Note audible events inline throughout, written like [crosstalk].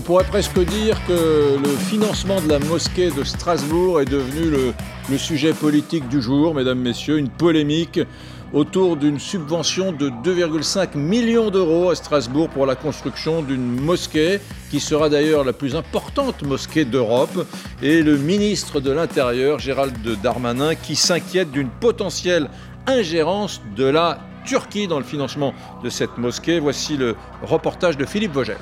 On pourrait presque dire que le financement de la mosquée de Strasbourg est devenu le, sujet politique du jour, mesdames, messieurs, une polémique autour d'une subvention de 2,5 millions d'euros à Strasbourg pour la construction d'une mosquée, qui sera d'ailleurs la plus importante mosquée d'Europe, et le ministre de l'Intérieur, Gérald Darmanin, qui s'inquiète d'une potentielle ingérence de la Turquie dans le financement de cette mosquée. Voici le reportage de Philippe Vogel.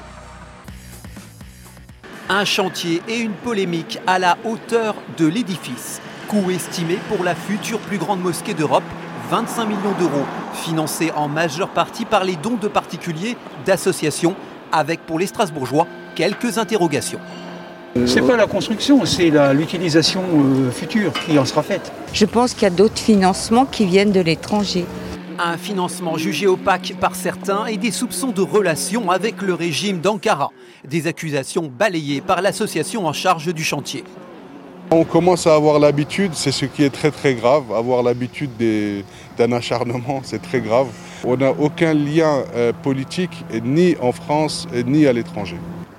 Un chantier et une polémique à la hauteur de l'édifice. Coût estimé pour la future plus grande mosquée d'Europe 25 millions d'euros, financés en majeure partie par les dons de particuliers, d'associations, avec pour les Strasbourgeois quelques interrogations. C'est pas la construction, c'est l'utilisation euh, future qui en sera faite. Je pense qu'il y a d'autres financements qui viennent de l'étranger. Un financement jugé opaque par certains et des soupçons de relations avec le régime d'Ankara. Des accusations balayées par l'association en charge du chantier. On commence à avoir l'habitude, c'est ce qui est très très grave, avoir l'habitude d'un acharnement, c'est très grave. On n'a aucun lien euh, politique ni en France ni à l'étranger.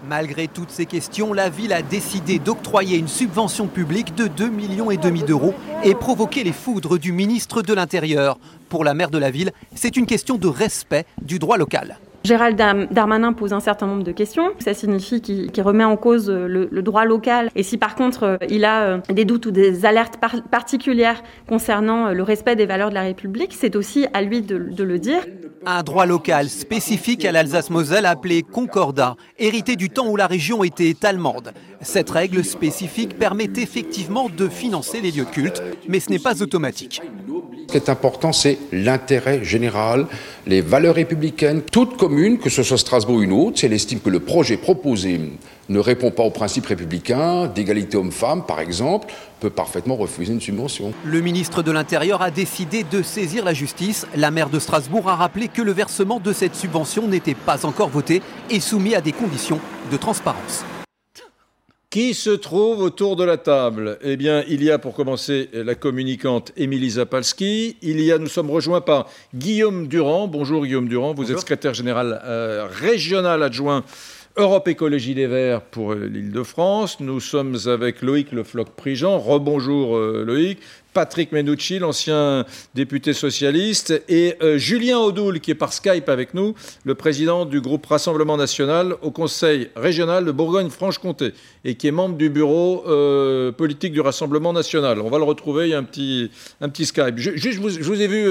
Malgré toutes ces questions, la ville a décidé d'octroyer une subvention publique de 2,5 millions et demi d'euros et provoquer les foudres du ministre de l'Intérieur. Pour la maire de la ville, c'est une question de respect du droit local. Gérald Darmanin pose un certain nombre de questions. Ça signifie qu'il remet en cause euh, le, droit local. Et si par contre euh, il a euh, des doutes ou des alertes particulières concernant le respect des valeurs de la République, c'est aussi à lui de, de le dire. Un droit local spécifique à l'Alsace-Moselle appelé Concordat, hérité du temps où la région était allemande. Cette règle spécifique permet effectivement de financer les lieux de culte, mais ce n'est pas automatique. Ce qui est important, c'est l'intérêt général, les valeurs républicaines. Toute commune, que ce soit Strasbourg ou une autre, si elle estime que le projet proposé ne répond pas aux principes républicains, d'égalité homme-femme par exemple, peut parfaitement refuser une subvention. Le ministre de l'Intérieur a décidé de saisir la justice. La maire de Strasbourg a rappelé que le versement de cette subvention n'était pas encore voté et soumis à des conditions de transparence. Qui se trouve autour de la table? Eh bien, il y a pour commencer la communicante Émilie Zapalski. Il y a, nous sommes rejoints par Guillaume Durand. Bonjour Guillaume Durand, vous êtes secrétaire général euh, régional adjoint Europe Écologie des Verts pour euh, l'Île-de-France. Nous sommes avec Loïc Le Floch-Prigent. Rebonjour euh, Loïc. Patrick Menucci, l'ancien député socialiste, et euh, Julien Audoul, qui est par Skype avec nous, le président du groupe Rassemblement national au Conseil régional de Bourgogne-Franche-Comté, et qui est membre du bureau politique du Rassemblement national. On va le retrouver, il y a un petit, Skype. Je, juste, je vous ai vu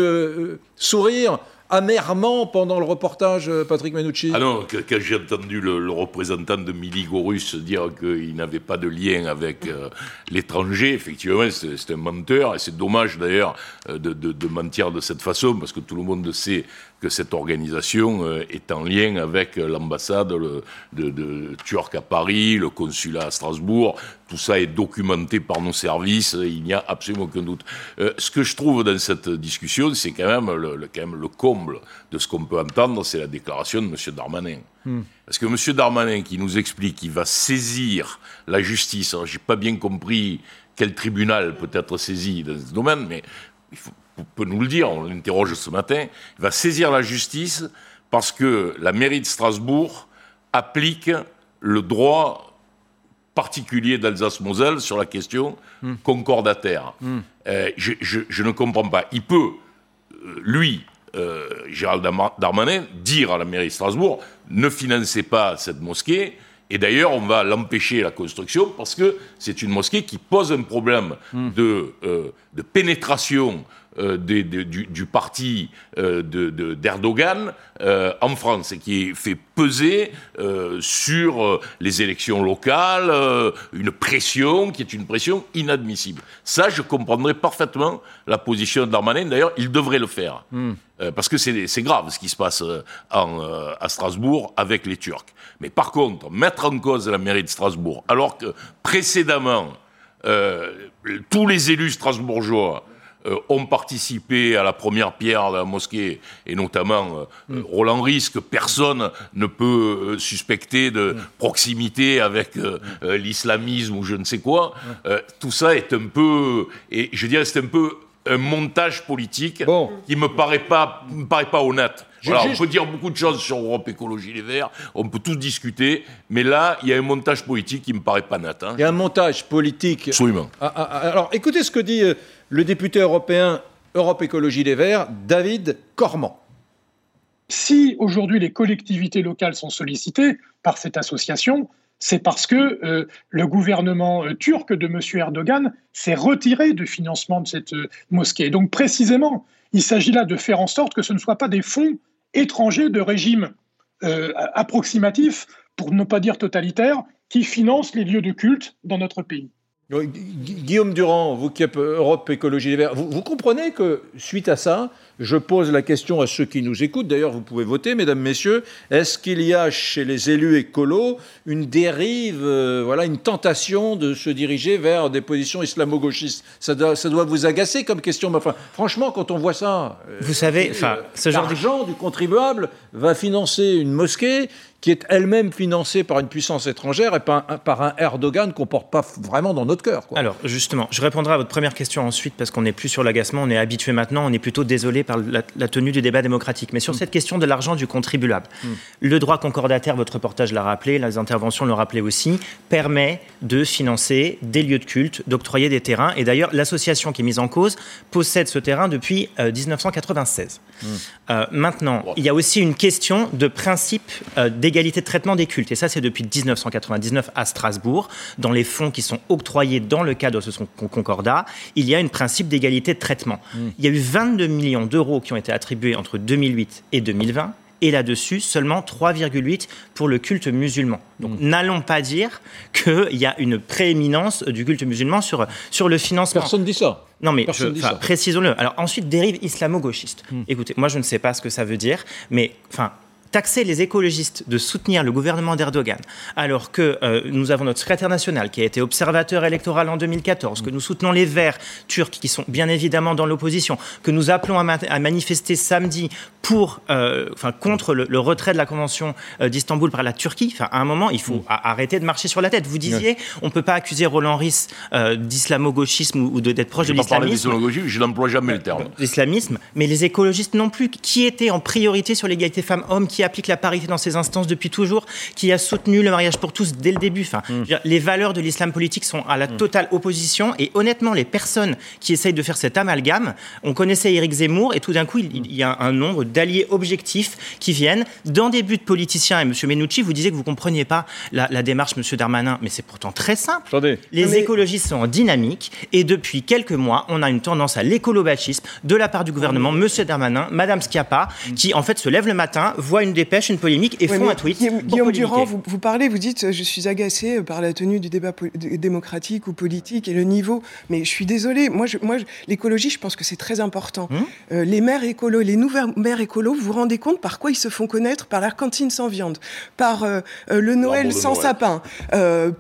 sourire amèrement pendant le reportage, euh, Patrick Menucci Ah non, quand j'ai entendu le, représentant de Miligorus dire qu'il n'avait pas de lien avec euh, l'étranger, effectivement, c'est un menteur, et c'est dommage d'ailleurs euh, de, de, mentir de cette façon, parce que tout le monde sait que cette organisation euh, est en lien avec l'ambassade de, de, turque à Paris, le consulat à Strasbourg. Tout ça est documenté par nos services, il n'y a absolument aucun doute. Euh, ce que je trouve dans cette discussion, c'est quand même le, quand même le comble de ce qu'on peut entendre, c'est la déclaration de M. Darmanin. Hmm. Parce que M. Darmanin qui nous explique qu'il va saisir la justice, alors j'ai pas bien compris quel tribunal peut être saisi dans ce domaine, mais il faut, peut nous le dire, on l'interroge ce matin, il va saisir la justice parce que la mairie de Strasbourg applique le droit particulier d'Alsace-Moselle sur la question hmm. concordataire. Hmm. Euh, je, ne comprends pas. Il peut, euh, lui, euh, Gérald Darmanin, dire à la mairie de Strasbourg, ne financez pas cette mosquée, et d'ailleurs, on va l'empêcher la construction parce que c'est une mosquée qui pose un problème hmm. de, de, pénétration euh, du, parti euh, d'Erdogan euh, en France et qui fait peser sur les élections locales une pression qui est une pression inadmissible. Ça, je comprendrais parfaitement la position de Darmanin. D'ailleurs, il devrait le faire. Hmm. parce que c'est grave ce qui se passe à Strasbourg avec les Turcs. Mais par contre, mettre en cause la mairie de Strasbourg, alors que précédemment, tous les élus strasbourgeois ont participé à la première pierre de la mosquée, et notamment euh, mm. Roland Ries, que personne ne peut euh, suspecter de mm. proximité avec mm. l'islamisme ou je ne sais quoi. tout ça est un peu, et je dirais, c'est un peu un montage politique qui me paraît pas, me paraît pas honnête. Voilà, On peut dire beaucoup de choses sur Europe Écologie Les Verts, on peut tout discuter, mais là, il y a un montage politique qui me paraît pas net. Hein. Il y a un montage politique. Absolument. Ah, ah, ah, alors, écoutez ce que dit euh, le député européen Europe Écologie Les Verts, David Cormand. Si aujourd'hui les collectivités locales sont sollicitées par cette association, c'est parce que euh, le gouvernement euh, turc de M. Erdogan s'est retiré du financement de cette euh, mosquée. Donc précisément, il s'agit là de faire en sorte que ce ne soient pas des fonds étrangers de régime approximatif, pour ne pas dire totalitaire, qui financent les lieux de culte dans notre pays. Guillaume Durand, vous qui êtes Europe Écologie Les Verts, vous comprenez que suite à ça, je pose la question à ceux qui nous écoutent, d'ailleurs vous pouvez voter, mesdames, messieurs, est-ce qu'il y a chez les élus écolos une dérive, euh, voilà, une tentation de se diriger vers des positions islamo-gauchistes? Ça doit, ça doit vous agacer comme question, mais enfin, franchement, quand on voit ça, euh, vous savez, enfin, ce genre d'argent du contribuable va financer une mosquée qui est elle-même financée par une puissance étrangère et par un, par un Erdogan qu'on porte pas vraiment dans notre cœur. Alors, justement, je répondrai à votre première question ensuite, parce qu'on n'est plus sur l'agacement, on est habitué maintenant, on est plutôt désolé par la, tenue du débat démocratique. Mais sur mm. cette question de l'argent du contribuable, mm. le droit concordataire, votre reportage l'a rappelé, les interventions l'ont rappelé aussi, permet de financer des lieux de culte, d'octroyer des terrains. Et d'ailleurs, l'association qui est mise en cause possède ce terrain depuis 1996. Euh, mm. euh, maintenant, il y a aussi une question de principe euh, d'égalité de traitement des cultes. Et ça, c'est depuis 1999 à Strasbourg. Dans les fonds qui sont octroyés dans le cadre de ce concordat, il y a un principe d'égalité de traitement. Il y a eu 22 millions d'euros qui ont été attribués entre 2008 et 2020 et là-dessus seulement 3,8 pour le culte musulman. Donc hmm. n'allons pas dire qu'il y a une prééminence du culte musulman sur, sur le financement. Personne ne dit ça. Non mais précisons-le. Alors ensuite dérive islamo-gauchiste. Hmm. Écoutez, moi je ne sais pas ce que ça veut dire, mais enfin taxer les écologistes de soutenir le gouvernement d'Erdogan, alors que euh, nous avons notre secrétaire national qui a été observateur électoral en 2014, que nous soutenons les Verts turcs qui sont bien évidemment dans l'opposition, que nous appelons à, manifester samedi pour, euh, enfin, contre le, retrait de la Convention euh, d'Istanbul par la Turquie. Enfin, à un moment, il faut mm. arrêter de marcher sur la tête. Vous disiez, on ne peut pas accuser Roland Ris d'islamo-gauchisme ou, d'être proche de l'islamisme. Je n'emploie jamais le terme. L'islamisme, mais les écologistes non plus, qui étaient en priorité sur l'égalité femmes-hommes, qui applique la parité dans ses instances depuis toujours, qui a soutenu le mariage pour tous dès le début. Enfin, mm. les valeurs de l'islam politique sont à la mm. totale opposition. Et honnêtement, les personnes qui essayent de faire cet amalgame, on connaissait Éric Zemmour et tout d'un coup, il, y a un nombre d'alliés objectifs qui viennent dans des buts politiciens. Et M. Menucci, vous disiez que vous ne compreniez pas la, démarche M. Darmanin, mais c'est pourtant très simple. Attendez. Les écologistes sont en dynamique et depuis quelques mois, on a une tendance à l'écolobachisme de la part du gouvernement, M. Darmanin, Mme Schiappa, mm. qui en fait se lève le matin, voit une dépêche, une polémique et font un tweet. Guillaume, Durand, vous, vous, parlez, vous dites je suis agacé par la tenue du débat démocratique ou politique et le niveau. Mais je suis désolé, moi, moi l'écologie, je pense que c'est très important. Hum? Euh, les maires écolos, les nouvelles maires écolos, vous vous rendez compte par quoi ils se font connaître? Par la cantine sans viande, par euh, euh, le Noël sans sapin,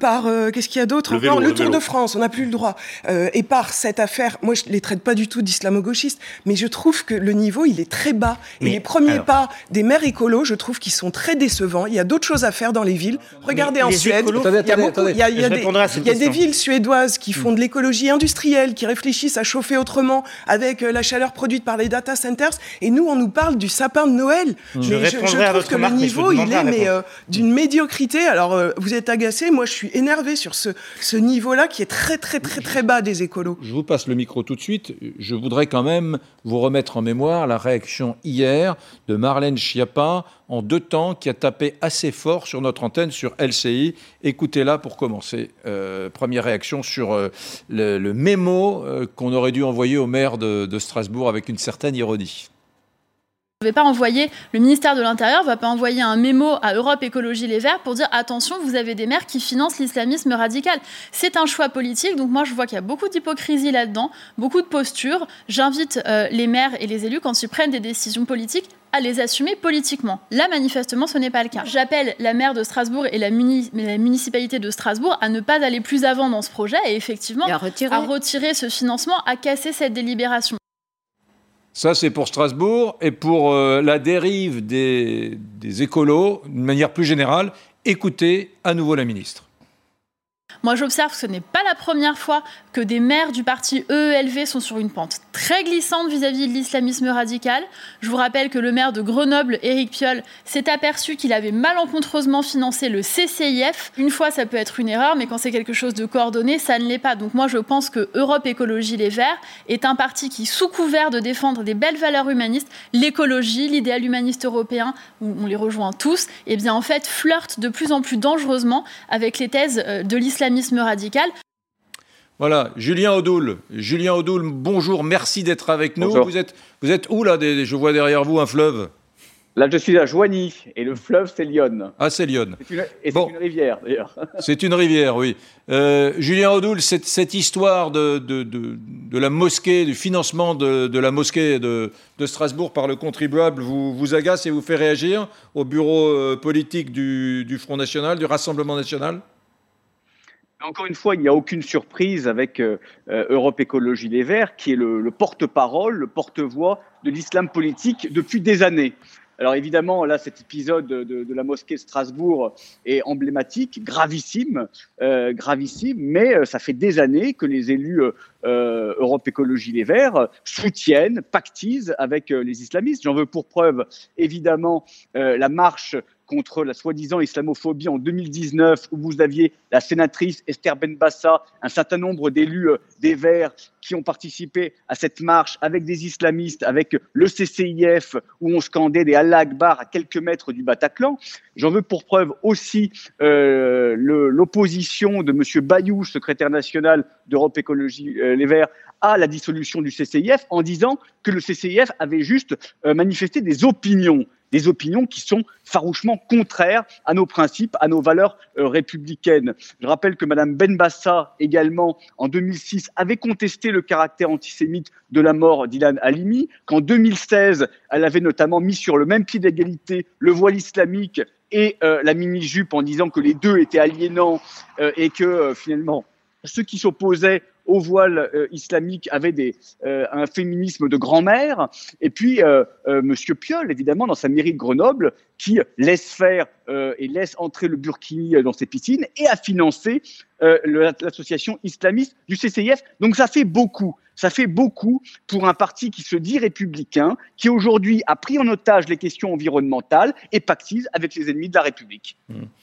par qu'est-ce qu'il y a d'autre encore? Le, Tour de France, on n'a plus le droit. et par cette affaire, moi je les traite pas du tout d'islamo-gauchistes, mais je trouve que le niveau il est très bas. et les premiers pas des maires écolos je trouve qu'ils sont très décevants. Il y a d'autres choses à faire dans les villes. Regardez en Suède. il y a, des, villes suédoises qui font de l'écologie industrielle, qui réfléchissent à chauffer autrement avec euh, la chaleur produite par les data centers. Et nous, on nous parle du sapin de Noël. Je, mais je, trouve que le niveau, il est mais euh, d'une médiocrité. Alors, euh, vous êtes agacé. Moi, je suis énervé sur ce, ce niveau-là qui est très, très, très, très bas des écolos. Je vous passe le micro tout de suite. Je voudrais quand même vous remettre en mémoire la réaction hier de Marlène Schiappa en deux temps qui a tapé assez fort sur notre antenne sur LCI. Écoutez-la pour commencer. Euh, première réaction sur euh, le, mémo euh, qu'on aurait dû envoyer au maire de Strasbourg avec une certaine ironie. Je ne vais pas envoyer, le ministère de l'Intérieur ne va pas envoyer un mémo à Europe Écologie Les Verts pour dire attention, vous avez des maires qui financent l'islamisme radical. C'est un choix politique, donc moi je vois qu'il y a beaucoup d'hypocrisie là-dedans, beaucoup de postures. J'invite euh, les maires et les élus, quand ils prennent des décisions politiques, à les assumer politiquement. Là, manifestement, ce n'est pas le cas. J'appelle la maire de Strasbourg et la, municipalité de Strasbourg à ne pas aller plus avant dans ce projet et effectivement à retirer ce financement, à casser cette délibération. Ça, c'est pour Strasbourg. Et pour euh, la dérive des, des écolos, d'une manière plus générale, écoutez à nouveau la ministre. Moi, j'observe que ce n'est pas la première fois que des maires du parti EELV sont sur une pente très glissante vis-à-vis de l'islamisme radical. Je vous rappelle que le maire de Grenoble, Éric Piolle, s'est aperçu qu'il avait malencontreusement financé le CCIF. Une fois, ça peut être une erreur, mais quand c'est quelque chose de coordonné, ça ne l'est pas. Donc moi, je pense que Europe Écologie Les Verts est un parti qui, sous couvert de défendre des belles valeurs humanistes, l'écologie, l'idéal humaniste européen, où on les rejoint tous, et eh bien en fait flirte de plus en plus dangereusement avec les thèses euh, de l'islamisme radical. Voilà, Julien Audoul. Julien Audoul, bonjour, merci d'être avec nous. Vous êtes, vous êtes où là Je vois derrière vous un fleuve? Là, je suis à Joigny et le fleuve, c'est Lyon. Ah, c'est Lyon. et c'est une rivière, d'ailleurs. [laughs] C'est une rivière, oui. Euh, Julien Audoul, cette, cette histoire de, de, de, la mosquée, du financement de, la mosquée de, Strasbourg par le contribuable, vous, vous agace et vous fait réagir au bureau euh, politique du, du Front National, du Rassemblement National? Encore une fois, il n'y a aucune surprise avec euh, euh, Europe Écologie Les Verts, qui est le, porte-parole, le porte-voix de l'islam politique depuis des années. Alors évidemment, là, cet épisode de, la mosquée de Strasbourg est emblématique, gravissime, euh, gravissime, mais ça fait des années que les élus Europe Écologie Les Verts soutiennent, pactisent avec les islamistes. J'en veux pour preuve, évidemment, la marche contre la soi-disant islamophobie en 2019, où vous aviez la sénatrice Esther Benbassa, un certain nombre d'élus euh, des Verts qui ont participé à cette marche avec des islamistes, avec le CCIF, où on scandait des Allah Akbar à quelques mètres du Bataclan. J'en veux pour preuve aussi euh, l'opposition de M. Bayou, secrétaire national d'Europe Écologie euh, Les Verts, à la dissolution du CCIF en disant que le CCIF avait juste manifesté des opinions des opinions qui sont farouchement contraires à nos principes, à nos valeurs euh, républicaines. Je rappelle que Mme Benbassa, également, en 2006, avait contesté le caractère antisémite de la mort d'Ilan Halimi, qu'en 2016, elle avait notamment mis sur le même pied d'égalité le voile islamique et euh, la mini-jupe en disant que les deux étaient aliénants euh, et que finalement ceux qui s'opposaient au voile euh, islamique avait des, euh, un féminisme de grand-mère. Et puis, euh, Monsieur Piolle, évidemment, dans sa mairie de Grenoble, qui laisse faire et laisse entrer le burkini dans ses piscines et a financé l'association islamiste du CCIF. Donc ça fait beaucoup. Ça fait beaucoup pour un parti qui se dit républicain, qui aujourd'hui a pris en otage les questions environnementales et pactise avec les ennemis de la République.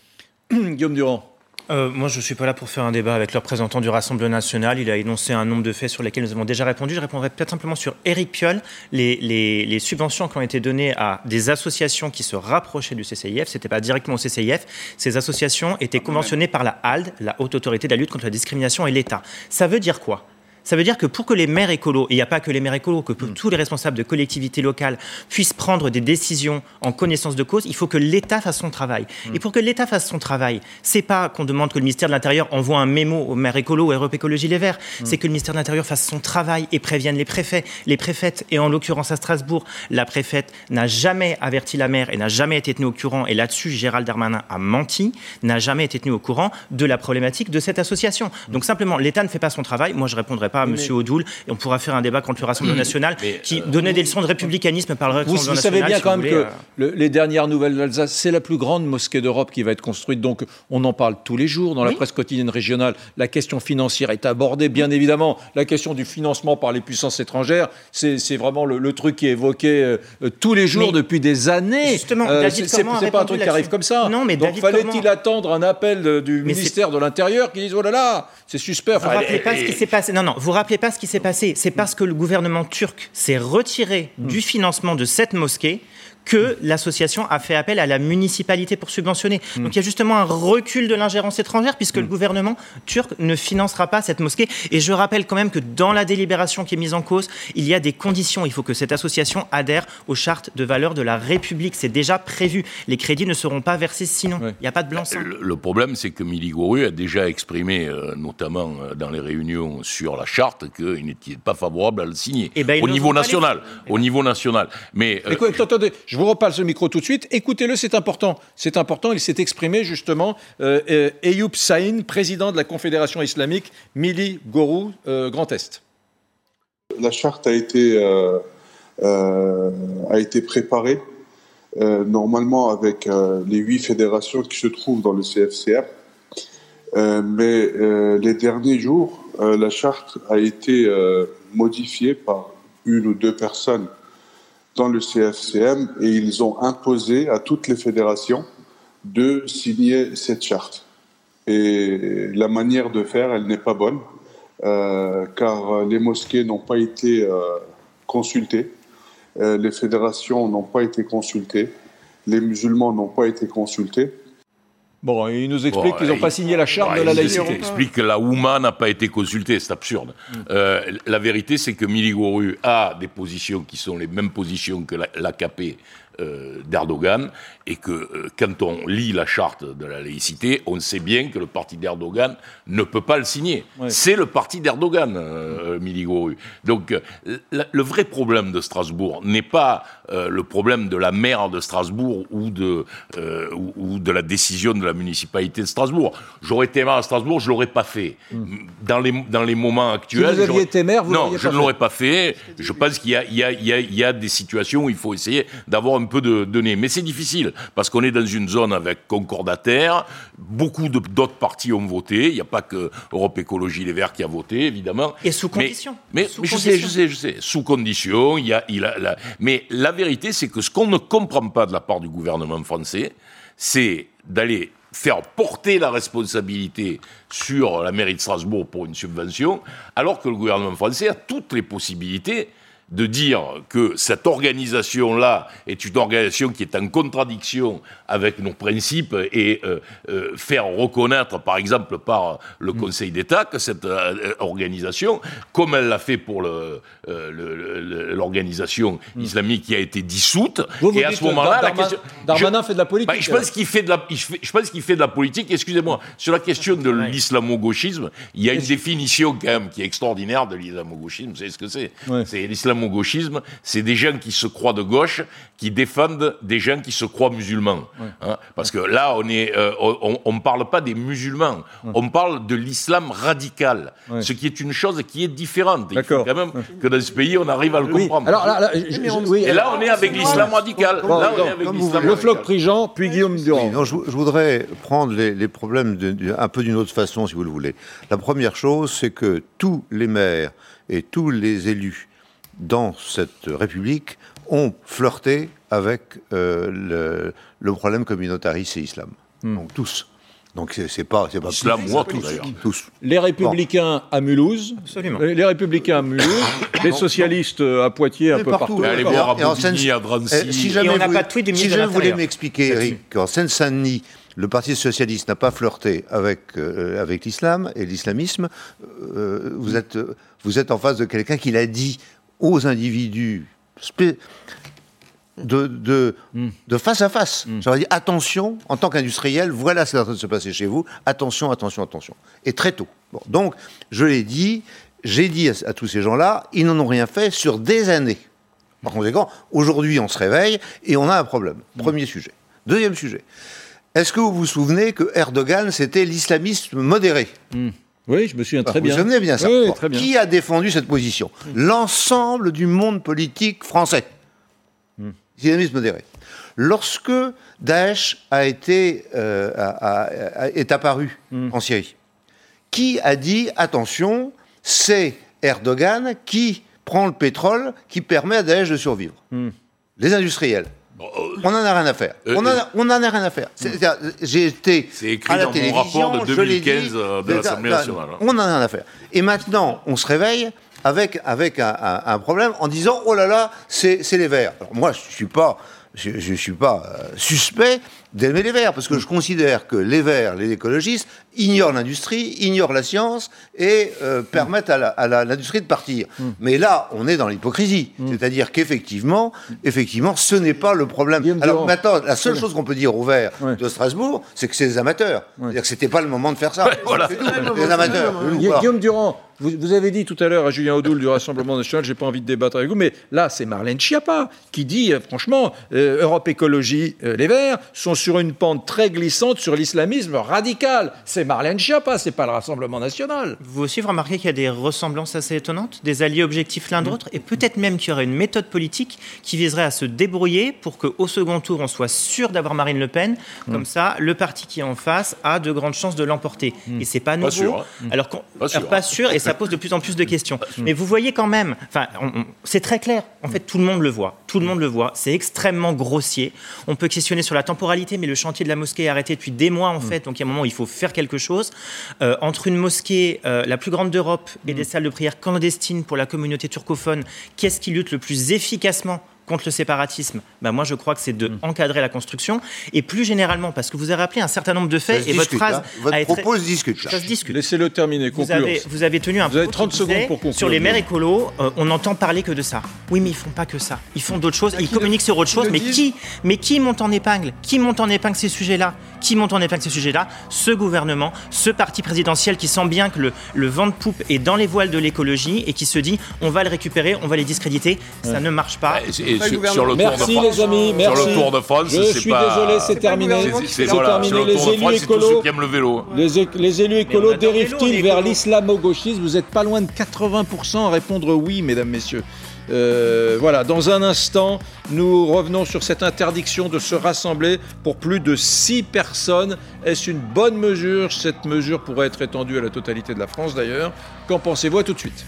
[clears throat] Guillaume Durand. Euh, moi, je ne suis pas là pour faire un débat avec le représentant du Rassemblement national. Il a énoncé un nombre de faits sur lesquels nous avons déjà répondu. Je répondrai peut-être simplement sur Éric Piolle. Les, les, subventions qui ont été données à des associations qui se rapprochaient du CCIF, ce n'était pas directement au CCIF. Ces associations étaient conventionnées par la HALD, la Haute Autorité de la lutte contre la discrimination, et l'État. Ça veut dire quoi? Ça veut dire que pour que les maires écolos, et il n'y a pas que les maires écolos, que mm. tous les responsables de collectivités locales puissent prendre des décisions en connaissance de cause, il faut que l'État fasse son travail. Mm. Et pour que l'État fasse son travail, c'est pas qu'on demande que le ministère de l'Intérieur envoie un mémo aux maires écolos ou à Europe Écologie Les Verts, mm. c'est que le ministère de l'Intérieur fasse son travail et prévienne les préfets. Les préfètes, et en l'occurrence à Strasbourg, la préfète n'a jamais averti la maire et n'a jamais été tenue au courant, et là-dessus, Gérald Darmanin a menti, n'a jamais été tenu au courant de la problématique de cette association. Donc simplement, l'État ne fait pas son travail. Moi, je répondrai pas à M. Odoul, et on pourra faire un débat contre le Rassemblement national qui euh, donnait des leçons de républicanisme par le Rassemblement vous, vous savez bien quand même que euh. les dernières nouvelles d'Alsace, c'est la plus grande mosquée d'Europe qui va être construite. Donc on en parle tous les jours dans la presse quotidienne régionale. La question financière est abordée, bien évidemment. La question du financement par les puissances étrangères, c'est vraiment le, truc qui est évoqué euh, tous les jours depuis des années. Justement, c'est pas un truc qui arrive comme ça. Non, mais Donc fallait-il attendre un appel du ministère de l'Intérieur qui dise oh là là, c'est suspect. Vous ne rappelez pas ce qui s'est passé. Non, non, vous rappelez pas ce qui s'est passé. C'est parce que le gouvernement turc s'est retiré du financement de cette mosquée que l'association a fait appel à la municipalité pour subventionner. Hmm. Donc il y a justement un recul de l'ingérence étrangère puisque le hmm. gouvernement turc ne financera pas cette mosquée. Et je rappelle quand même que dans la délibération qui est mise en cause, il y a des conditions. Il faut que cette association adhère aux chartes de valeur de la République. C'est déjà prévu. Les crédits ne seront pas versés sinon. Il n'y a pas de blanc-seing. Le, problème, c'est que Miligorou a déjà exprimé, euh, notamment euh, dans les réunions sur la charte, qu'il n'était pas favorable à le signer. Et eh ben, au, niveau national, au niveau national. Mais, euh, attendez, je vous repasse le micro tout de suite. Écoutez-le, c'est important. C'est important. Il s'est exprimé justement. Euh, euh Ayoub Saïn, président de la Confédération islamique Mili Gorou, euh, Grand Est. La charte a été, euh, a été préparée normalement avec les huit fédérations qui se trouvent dans le CFCR. Euh, mais euh, les derniers jours, euh, la charte a été modifiée par une ou deux personnes dans le CFCM et ils ont imposé à toutes les fédérations de signer cette charte. Et la manière de faire, elle n'est pas bonne, car les mosquées n'ont pas été consultées, les fédérations n'ont pas été consultées, les musulmans n'ont pas été consultés. Bon, il nous explique qu'ils n'ont pas signé la charte de la laïcité. Il explique que la Ouma n'a pas été consultée, c'est absurde. Mm. Euh, la vérité, c'est que Miligorou a des positions qui sont les mêmes positions que l'AKP euh, d'Erdogan, et que euh, quand on lit la charte de la laïcité, on sait bien que le parti d'Erdogan ne peut pas le signer. C'est le parti d'Erdogan, euh, Donc le vrai problème de Strasbourg n'est pas euh, le problème de la maire de Strasbourg ou de, ou, de la décision de la municipalité de Strasbourg. J'aurais été maire à Strasbourg, je l'aurais pas fait. Hmm. Dans, les, dans les moments actuels... Si vous aviez été maire, vous Non, je ne l'aurais pas fait. Je pense qu'il y, y, y a, des situations où il faut essayer d'avoir un peu de données. Mais c'est difficile, parce qu'on est dans une zone avec concordataire, beaucoup d'autres partis ont voté, il n'y a pas que Europe Écologie Les Verts qui a voté, évidemment. Et sous condition. Mais, je sais, je sais, je sais, sous condition, il y a, il a, mais la vérité, c'est que ce qu'on ne comprend pas de la part du gouvernement français, c'est d'aller faire porter la responsabilité sur la mairie de Strasbourg pour une subvention, alors que le gouvernement français a toutes les possibilités de dire que cette organisation-là est une organisation qui est en contradiction avec nos principes et euh, euh, faire reconnaître, par exemple, par le mm. Conseil d'État, que cette euh, organisation, comme elle l'a fait pour l'organisation mm. islamique qui a été dissoute, et à ce moment-là, la question... Darmanin fait de la politique. Bah, je pense qu'il fait de la, je pense qu'il fait de la politique. Excusez-moi, sur la question de l'islamo-gauchisme, il y a une définition quand même qui est extraordinaire de l'islamo-gauchisme. Vous savez ce que c'est C'est l'islamo-gauchisme, c'est des gens qui se croient de gauche, qui défendent des gens qui se croient musulmans. Hein. parce que là, on euh, on ne parle pas des musulmans, on parle de l'islam radical, ce qui est une chose qui est différente. Il faut quand même que dans ce pays, on arrive à le comprendre. Alors, là, et là, on est avec l'islam radical. le floc Prigent, puis Guillaume Durand. je, voudrais prendre les, problèmes un peu d'une autre façon, si vous le voulez. La première chose, c'est que tous les maires et tous les élus dans cette République ont flirté avec euh, le, problème communautariste et islam. Hmm. Donc tous. Donc c'est pas c'est pas islam moi tous d'ailleurs. Tous. Les républicains à Mulhouse. Absolument. [coughs] Les républicains à Mulhouse. les socialistes à Poitiers un peu partout. partout. Les voir à Bobigny, à Drancy. Eh, si jamais on n'a pas de Si je voulais m'expliquer, Eric, qu'en Seine-Saint-Denis, le Parti socialiste n'a pas flirté avec, euh, avec l'islam et l'islamisme, euh, vous, êtes, vous êtes en face de quelqu'un qui l'a dit aux individus de, de, hmm. de, face à face. Mm. J'aurais dit attention, en tant qu'industriel, voilà ce qui est en train de se passer chez vous. Attention, attention, attention. Et très tôt. donc, je l'ai dit, j'ai dit à, tous ces gens-là, ils n'en ont rien fait sur des années. Par conséquent, aujourd'hui, on se réveille et on a un problème. Hmm. Premier sujet. Deuxième sujet. Est-ce que vous vous souvenez que Erdogan, c'était l'islamisme modéré? Hmm. Oui, je me souviens très bien. Vous vous souvenez bien ça Qui a défendu cette position L'ensemble du monde politique français. Hmm. Islamisme modéré. Lorsque Daesh a été, euh, est apparu hmm. en Syrie, qui a dit attention, c'est Erdogan qui prend le pétrole qui permet à Daesh de survivre? Hmm. Les industriels. On n'en a rien à faire. Euh, on n'en a, rien à faire. J'ai été à la télévision, rapport de 2015 euh, de l'Assemblée nationale. On n'en a rien à faire. Et maintenant, on se réveille avec, avec un, problème en disant oh là là, c'est les Verts. Alors moi, je suis pas, je, je suis pas euh, suspect d'aimer les Verts parce que je considère que les Verts, les écologistes, ignorent l'industrie, ignorent la science et euh, permettent à l'industrie de partir. Hmm. Mais là, on est dans l'hypocrisie. Hmm. C'est-à-dire qu'effectivement, effectivement, ce n'est pas le problème. Alors maintenant, la seule chose qu'on peut dire aux Verts de Strasbourg, c'est que c'est des amateurs. C'est-à-dire que c'était pas le moment de faire ça. voilà. Des amateurs. Guillaume Durand, vous, avez dit tout à l'heure à Julien Audoul du Rassemblement national, j'ai pas envie de débattre avec vous, mais là, c'est Marlène Schiappa qui dit, euh, franchement, euh, Europe Écologie euh, Les Verts sont sur une pente très glissante sur l'islamisme radical. C'est Marlène Schiappa, c'est pas le Rassemblement national. Vous aussi, vous remarquez qu'il y a des ressemblances assez étonnantes, des alliés objectifs l'un d'autre, et peut-être même qu'il y aurait une méthode politique qui viserait à se débrouiller pour qu'au second tour, on soit sûr d'avoir Marine Le Pen. Comme mm. ça, le parti qui est en face a de grandes chances de l'emporter. Mm. Et c'est pas nouveau. Pas sûr. Hein. Alors, pas, sûr, pas sûr, et ça pose de plus en plus de questions. Mais vous voyez quand même, enfin, c'est très clair. En fait, tout le monde le voit. Tout le monde le voit. C'est extrêmement grossier. On peut questionner sur la temporalité, mais le chantier de la mosquée est arrêté depuis des mois, en mm. fait. Donc, il y a un moment où il faut faire quelque chose. Euh, entre une mosquée, euh, la plus grande d'Europe, et des salles de prière clandestines pour la communauté turcophone, qu'est-ce qui lutte le plus efficacement contre le séparatisme, ben moi je crois que c'est de hmm. encadrer la construction et plus généralement parce que vous avez rappelé un certain nombre de faits et votre phrase hein. votre propos se discute. Ça se discute. Laissez-le terminer. Vous avez, vous avez, tenu un vous avez 30 secondes pour conclure. Sur les maires écolos, euh, on n'entend parler que de ça. Oui, mais ils font pas que ça. Ils font d'autres choses. Ils communiquent sur autre chose. Mais qui, mais qui monte en épingle? Qui monte en épingle ces sujets-là? Qui monte en épingle ces sujets-là? Ce gouvernement, ce parti présidentiel qui sent bien que le, le vent de poupe est dans les voiles de l'écologie et qui se dit on va le récupérer, on va les discréditer. Ça ne marche pas. Et, sur, le Merci les amis, merci. Sur le Tour de France, je suis désolé, c'est terminé. C'est terminé. Les élus écolos, le vélo. Les, élus écolos dérivent-ils vers l'islamo-gauchisme Vous n'êtes pas loin de 80% à répondre oui, mesdames, messieurs. Euh, voilà, dans un instant, nous revenons sur cette interdiction de se rassembler pour plus de 6 personnes. Est-ce une bonne mesure? Cette mesure pourrait être étendue à la totalité de la France d'ailleurs. Qu'en pensez-vous? À tout de suite.